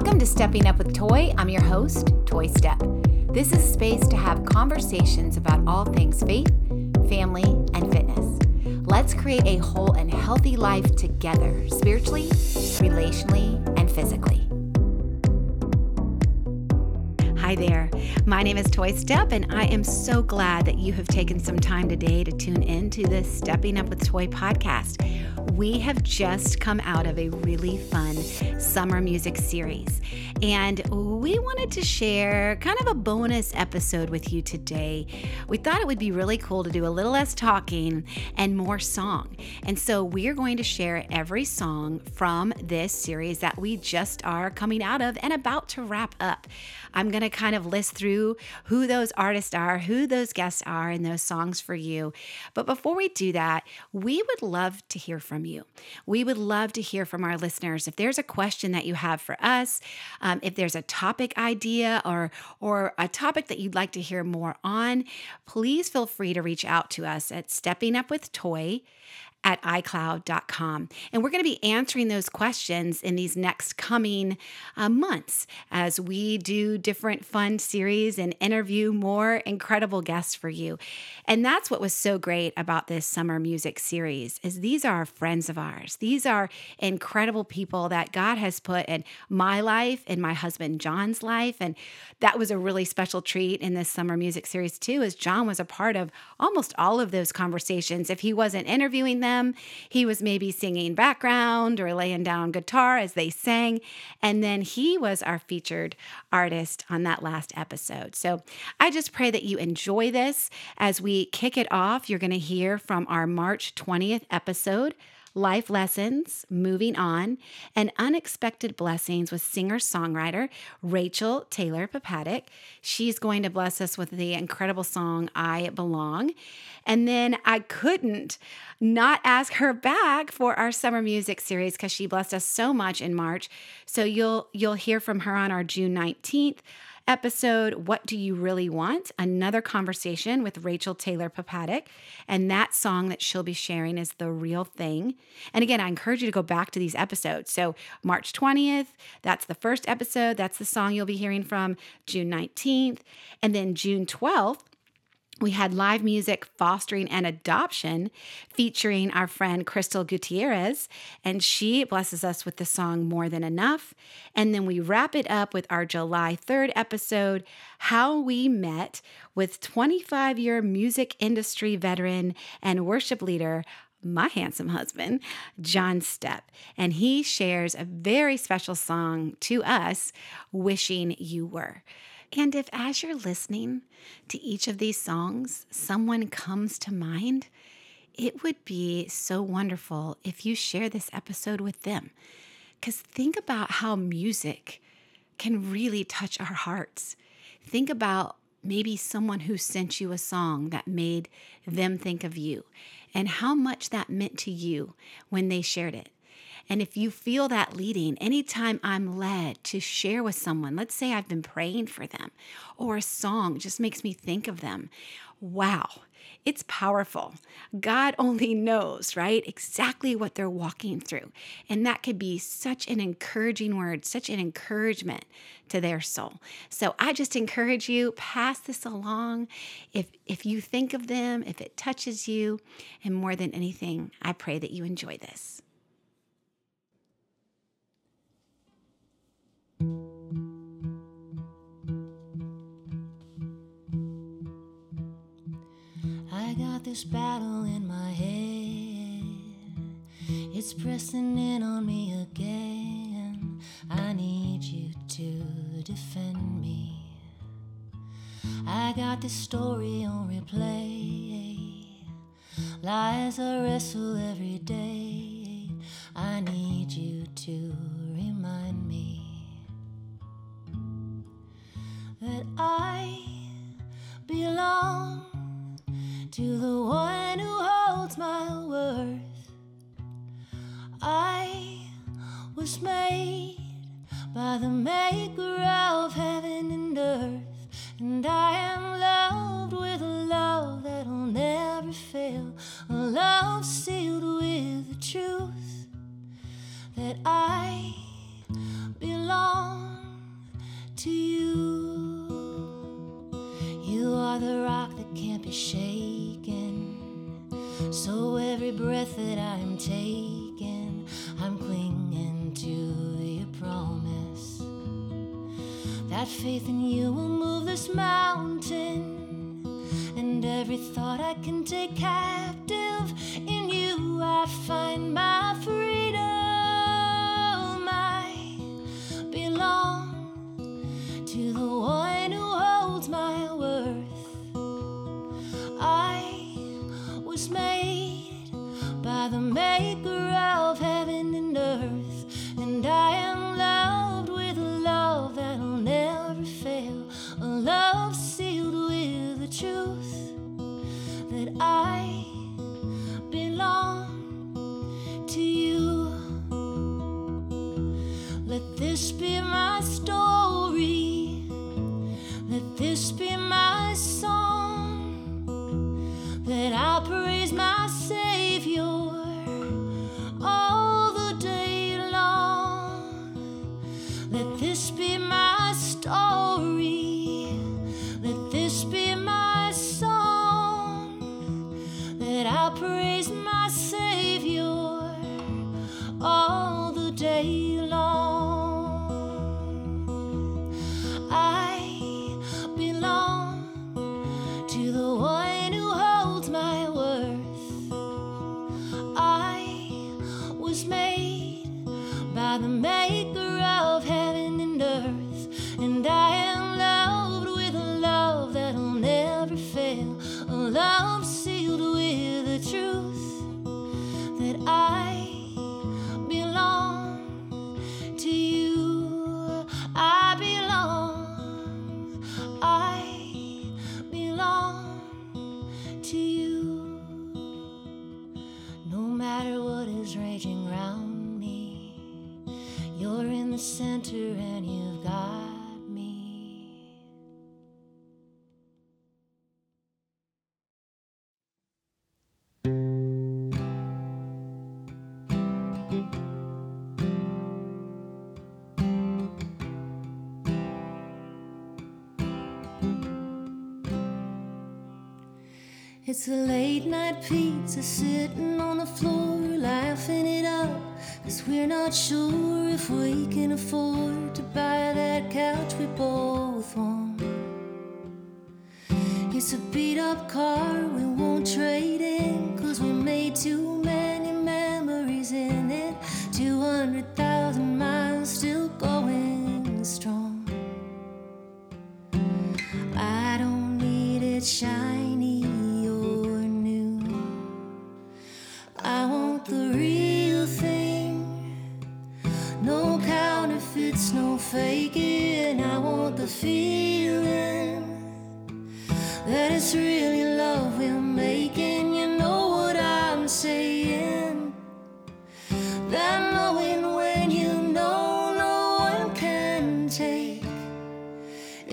Welcome to Stepping Up with Toy. I'm your host, Toy Stepp. This is a space to have conversations about all things faith, family, and fitness. Let's create a whole and healthy life together, spiritually, relationally, and physically. Hi there. My name is Toy Stepp, and I am so glad that you have taken some time today to tune in to the Stepping Up with Toy podcast. We have just come out of a really fun summer music series, and we wanted to share kind of a bonus episode with you today. We thought it would be really cool to do a little less talking and more song. And so we are going to share every song from this series that we just are coming out of and about to wrap up. I'm going to kind of list through who those artists are, who those guests are, and those songs for you. But before we do that, we would love to hear from you. We would love to hear from our listeners. If there's a question that you have for us, um, if there's a topic idea or or a topic that you'd like to hear more on, please feel free to reach out to us at Stepping Up with Toy at iCloud.com. And we're going to be answering those questions in these next coming uh, months as we do different fun series and interview more incredible guests for you. And that's what was so great about this summer music series is these are friends of ours. These are incredible people that God has put in my life, in my husband John's life. And that was a really special treat in this summer music series too, as John was a part of almost all of those conversations. If he wasn't interviewing them, them. He was maybe singing background or laying down guitar as they sang. And then he was our featured artist on that last episode. So I just pray that you enjoy this as we kick it off. You're going to hear from our March 20th episode life lessons, moving on, and unexpected blessings with singer songwriter Rachel Taylor Popadic. She's going to bless us with the incredible song I Belong. And then I couldn't not ask her back for our summer music series because she blessed us so much in March. So you'll you'll hear from her on our June 19th episode, What Do You Really Want? Another conversation with Rachel Taylor Popadic. And that song that she'll be sharing is The Real Thing. And again, I encourage you to go back to these episodes. So, March 20th, that's the first episode. That's the song you'll be hearing from June 19th. And then June 12th, we had live music fostering and adoption featuring our friend Krystal Gutierrez, and she blesses us with the song More Than Enough. And then we wrap it up with our July 3rd episode, How We Met, with 25 year music industry veteran and worship leader my handsome husband, John Stepp, and he shares a very special song to us, Wishing You Were. And if, as you're listening to each of these songs, someone comes to mind, it would be so wonderful if you share this episode with them. Because think about how music can really touch our hearts. Think about maybe someone who sent you a song that made them think of you and how much that meant to you when they shared it. And if you feel that leading, anytime I'm led to share with someone, let's say I've been praying for them, or a song just makes me think of them, wow, it's powerful. God only knows, right? Exactly what they're walking through. And that could be such an encouraging word, such an encouragement to their soul. So I just encourage you, pass this along. If if you think of them, if it touches you, and more than anything, I pray that you enjoy this. I got this battle in my head. It's pressing in on me again. I need you to defend me. I got this story on replay. Lies I wrestle every day. I need you to by the maker of heaven and earth, and I am loved with a love that'll never fail, a love sealed with the truth that I belong to you. You are the rock that can't be shaken. So every breath that I'm taking, I'm clinging to your promise. That faith in you will move this mountain. And every thought I can take captive in you, I find my freedom. I belong to the one I'll praise center and you've got me. It's a late night pizza sitting on the floor, laughing it up. Cause we're not sure if we can afford to buy that couch we both want. It's a beat up car we won't trade in. Cause we made too many memories in it. 200,000 miles still going strong. I don't need it shiny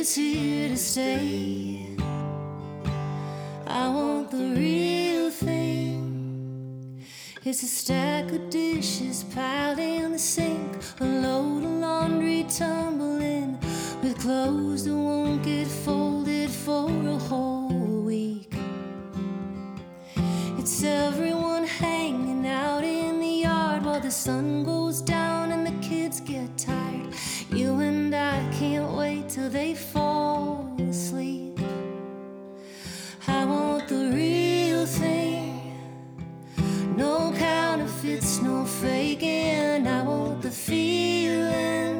it's here to stay. I want the real thing. It's a stack of dishes piled in the sink, a load of laundry tumbling, with clothes that won't get folded for a whole week. It's everyone hanging out in the yard while the sun goes down and the kids get tired. You and I can't wait till they faking. I want the feeling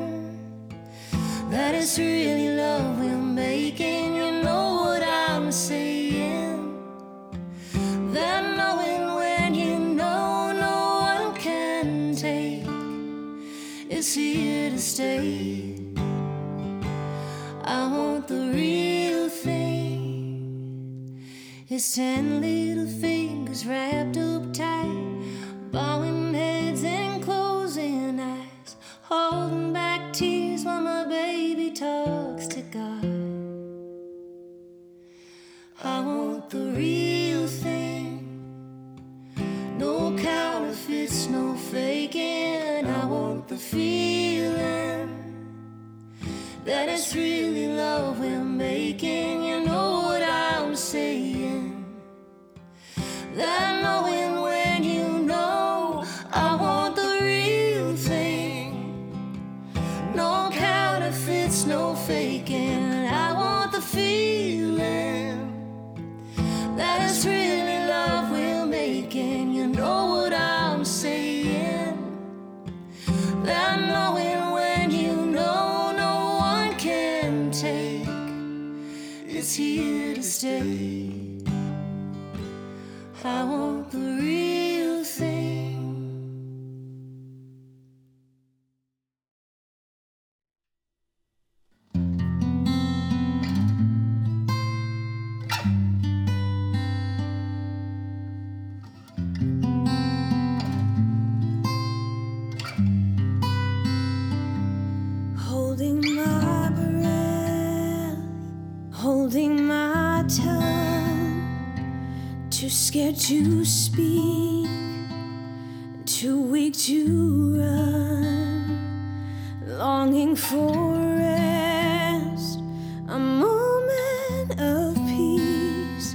that it's really love we're making. You know what I'm saying? That knowing when you know no one can take is here to stay. I want the real thing. It's ten that it's really love we're making. You know what I'm saying? That the scared to speak, too weak to run, longing for rest, a moment of peace.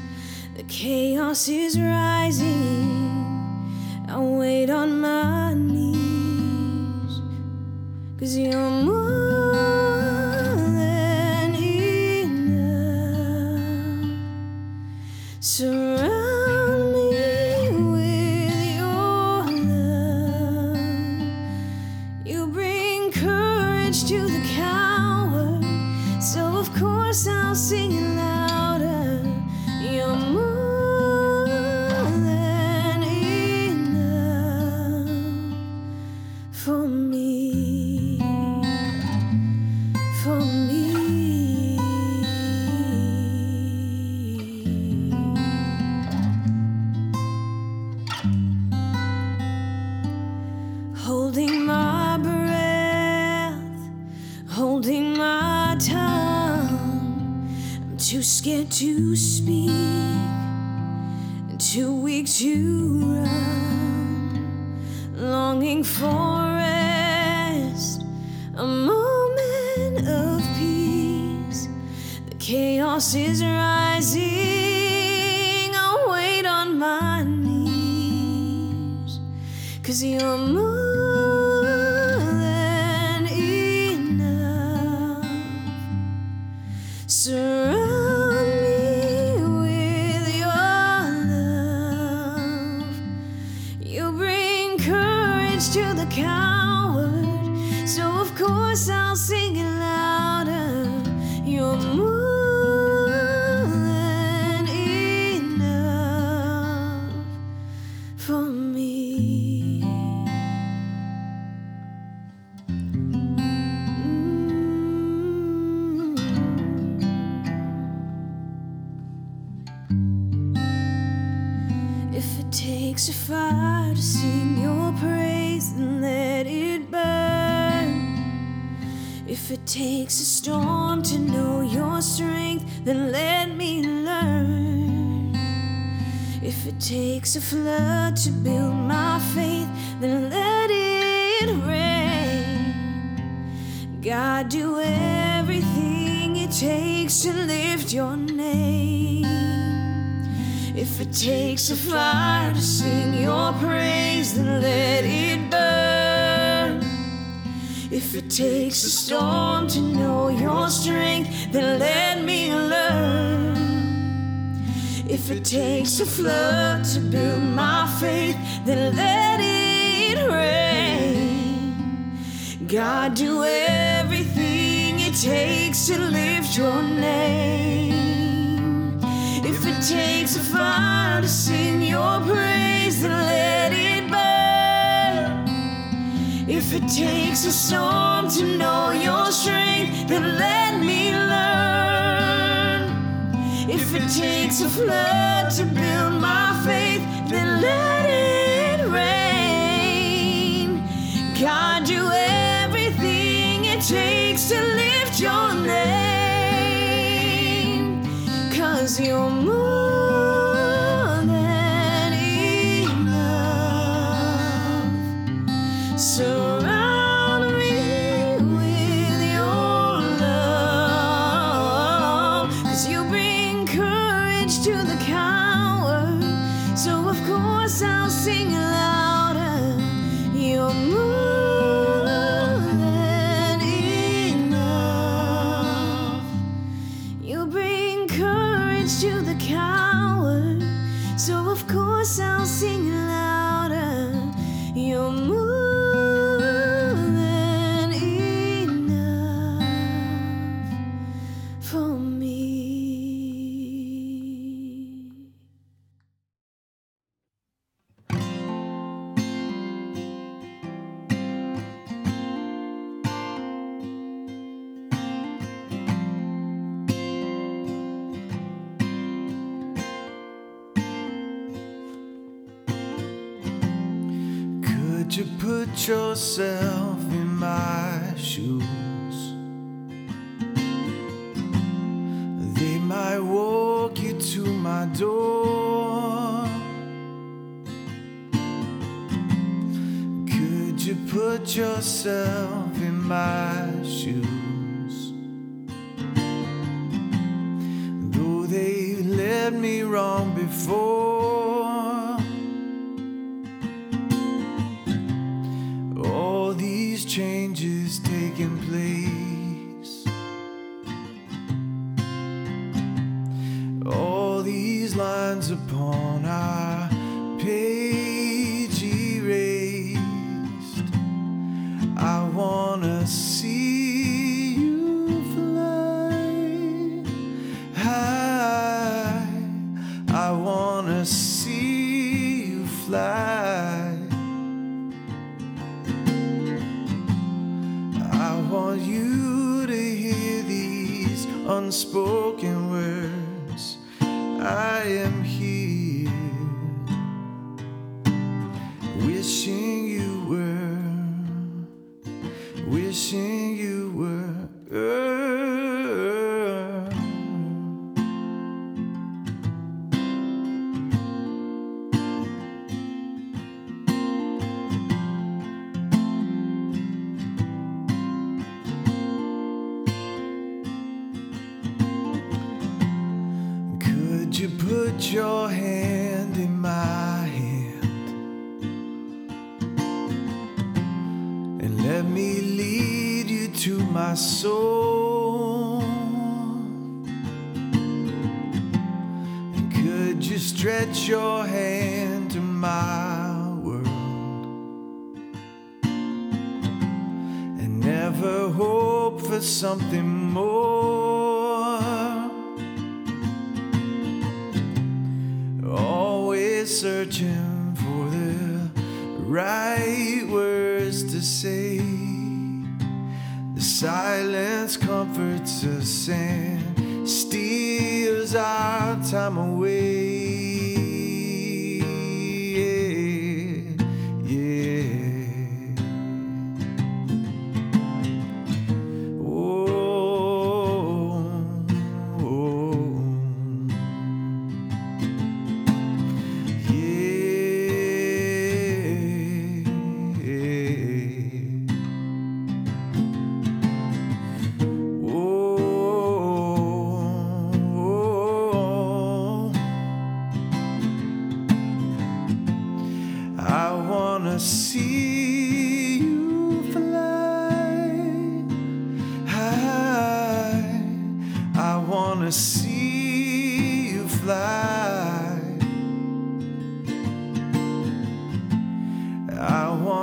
The chaos is rising, I wait on my knees. Cause you're to speak, too weak to run longing for rest, a moment of peace. The chaos is rising. I'll wait on my knees, cause you're more than enough. Surround If it takes a storm to know your strength, then let me learn. If it takes a flood to build my faith, then let it rain. God, do everything it takes to lift your name. If it takes a fire to sing your praise, then let it burn. If it takes a storm to know your strength, then let me learn. If it takes a flood to build my faith, then let it rain. God, do everything it takes to lift your name. If it takes a fire to sing your praise, then let it. If it takes a storm to know your strength, then let me learn. If it takes a flood to build my faith, then let it rain. God, do everything it takes to lift your name. Cause you're more than enough. Surround Could you put yourself in my shoes? They might walk you to my door. Could you put yourself in my shoes? Though they led me wrong before. Unspoken words. I am here, soul? And could you stretch your hand to my world and never hope for something more? always searching for the right silence comforts us and steals our time away.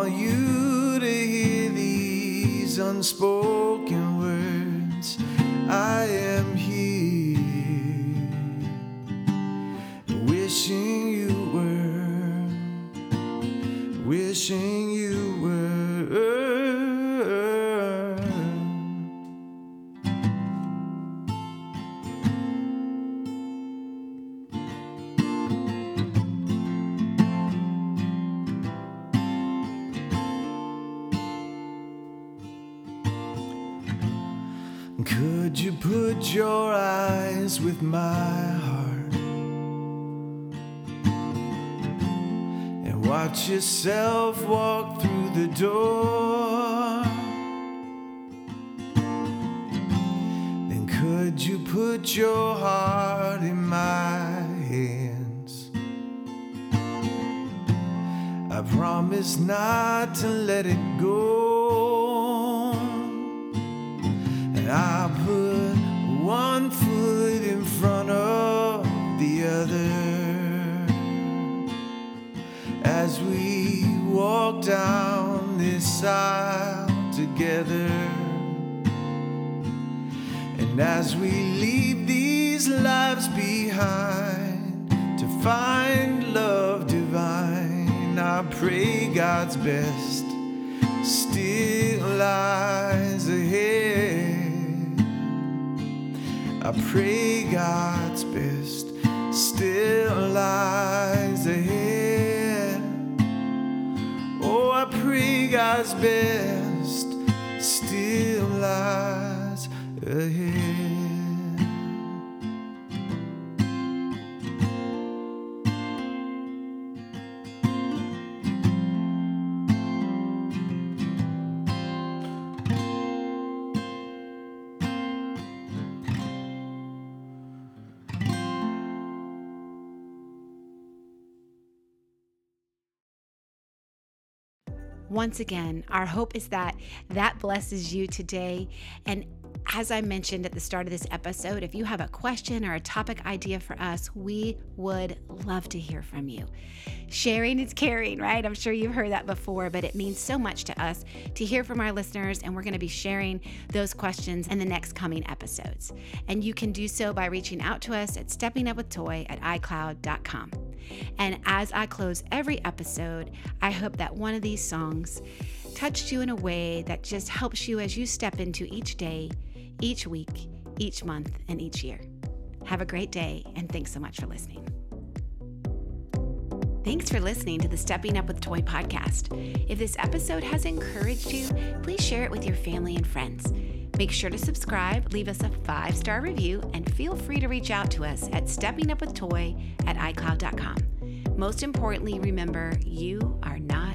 Want you to hear these unspoken words. I my heart and watch yourself walk through the door? Then could you put your heart in my hands? I promise not to let it go. And I put down this aisle together. And as we leave these lives behind to find love divine, I pray God's best still lies ahead. I pray God's best still lies God's best still lies ahead. Once again, our hope is that that blesses you today. And as I mentioned at the start of this episode, if you have a question or a topic idea for us, we would love to hear from you. Sharing is caring, right? I'm sure you've heard that before, but it means so much to us to hear from our listeners, and we're going to be sharing those questions in the next coming episodes. And you can do so by reaching out to us at steppingupwithtoy at iCloud.com. And as I close every episode, I hope that one of these songs touched you in a way that just helps you as you step into each day each week, each month, and each year. Have a great day, and thanks so much for listening. Thanks for listening to the Stepping Up with Toy podcast. If this episode has encouraged you, please share it with your family and friends. Make sure to subscribe, leave us a five star review, and feel free to reach out to us at steppingupwithtoy at iCloud.com. Most importantly, remember you are not.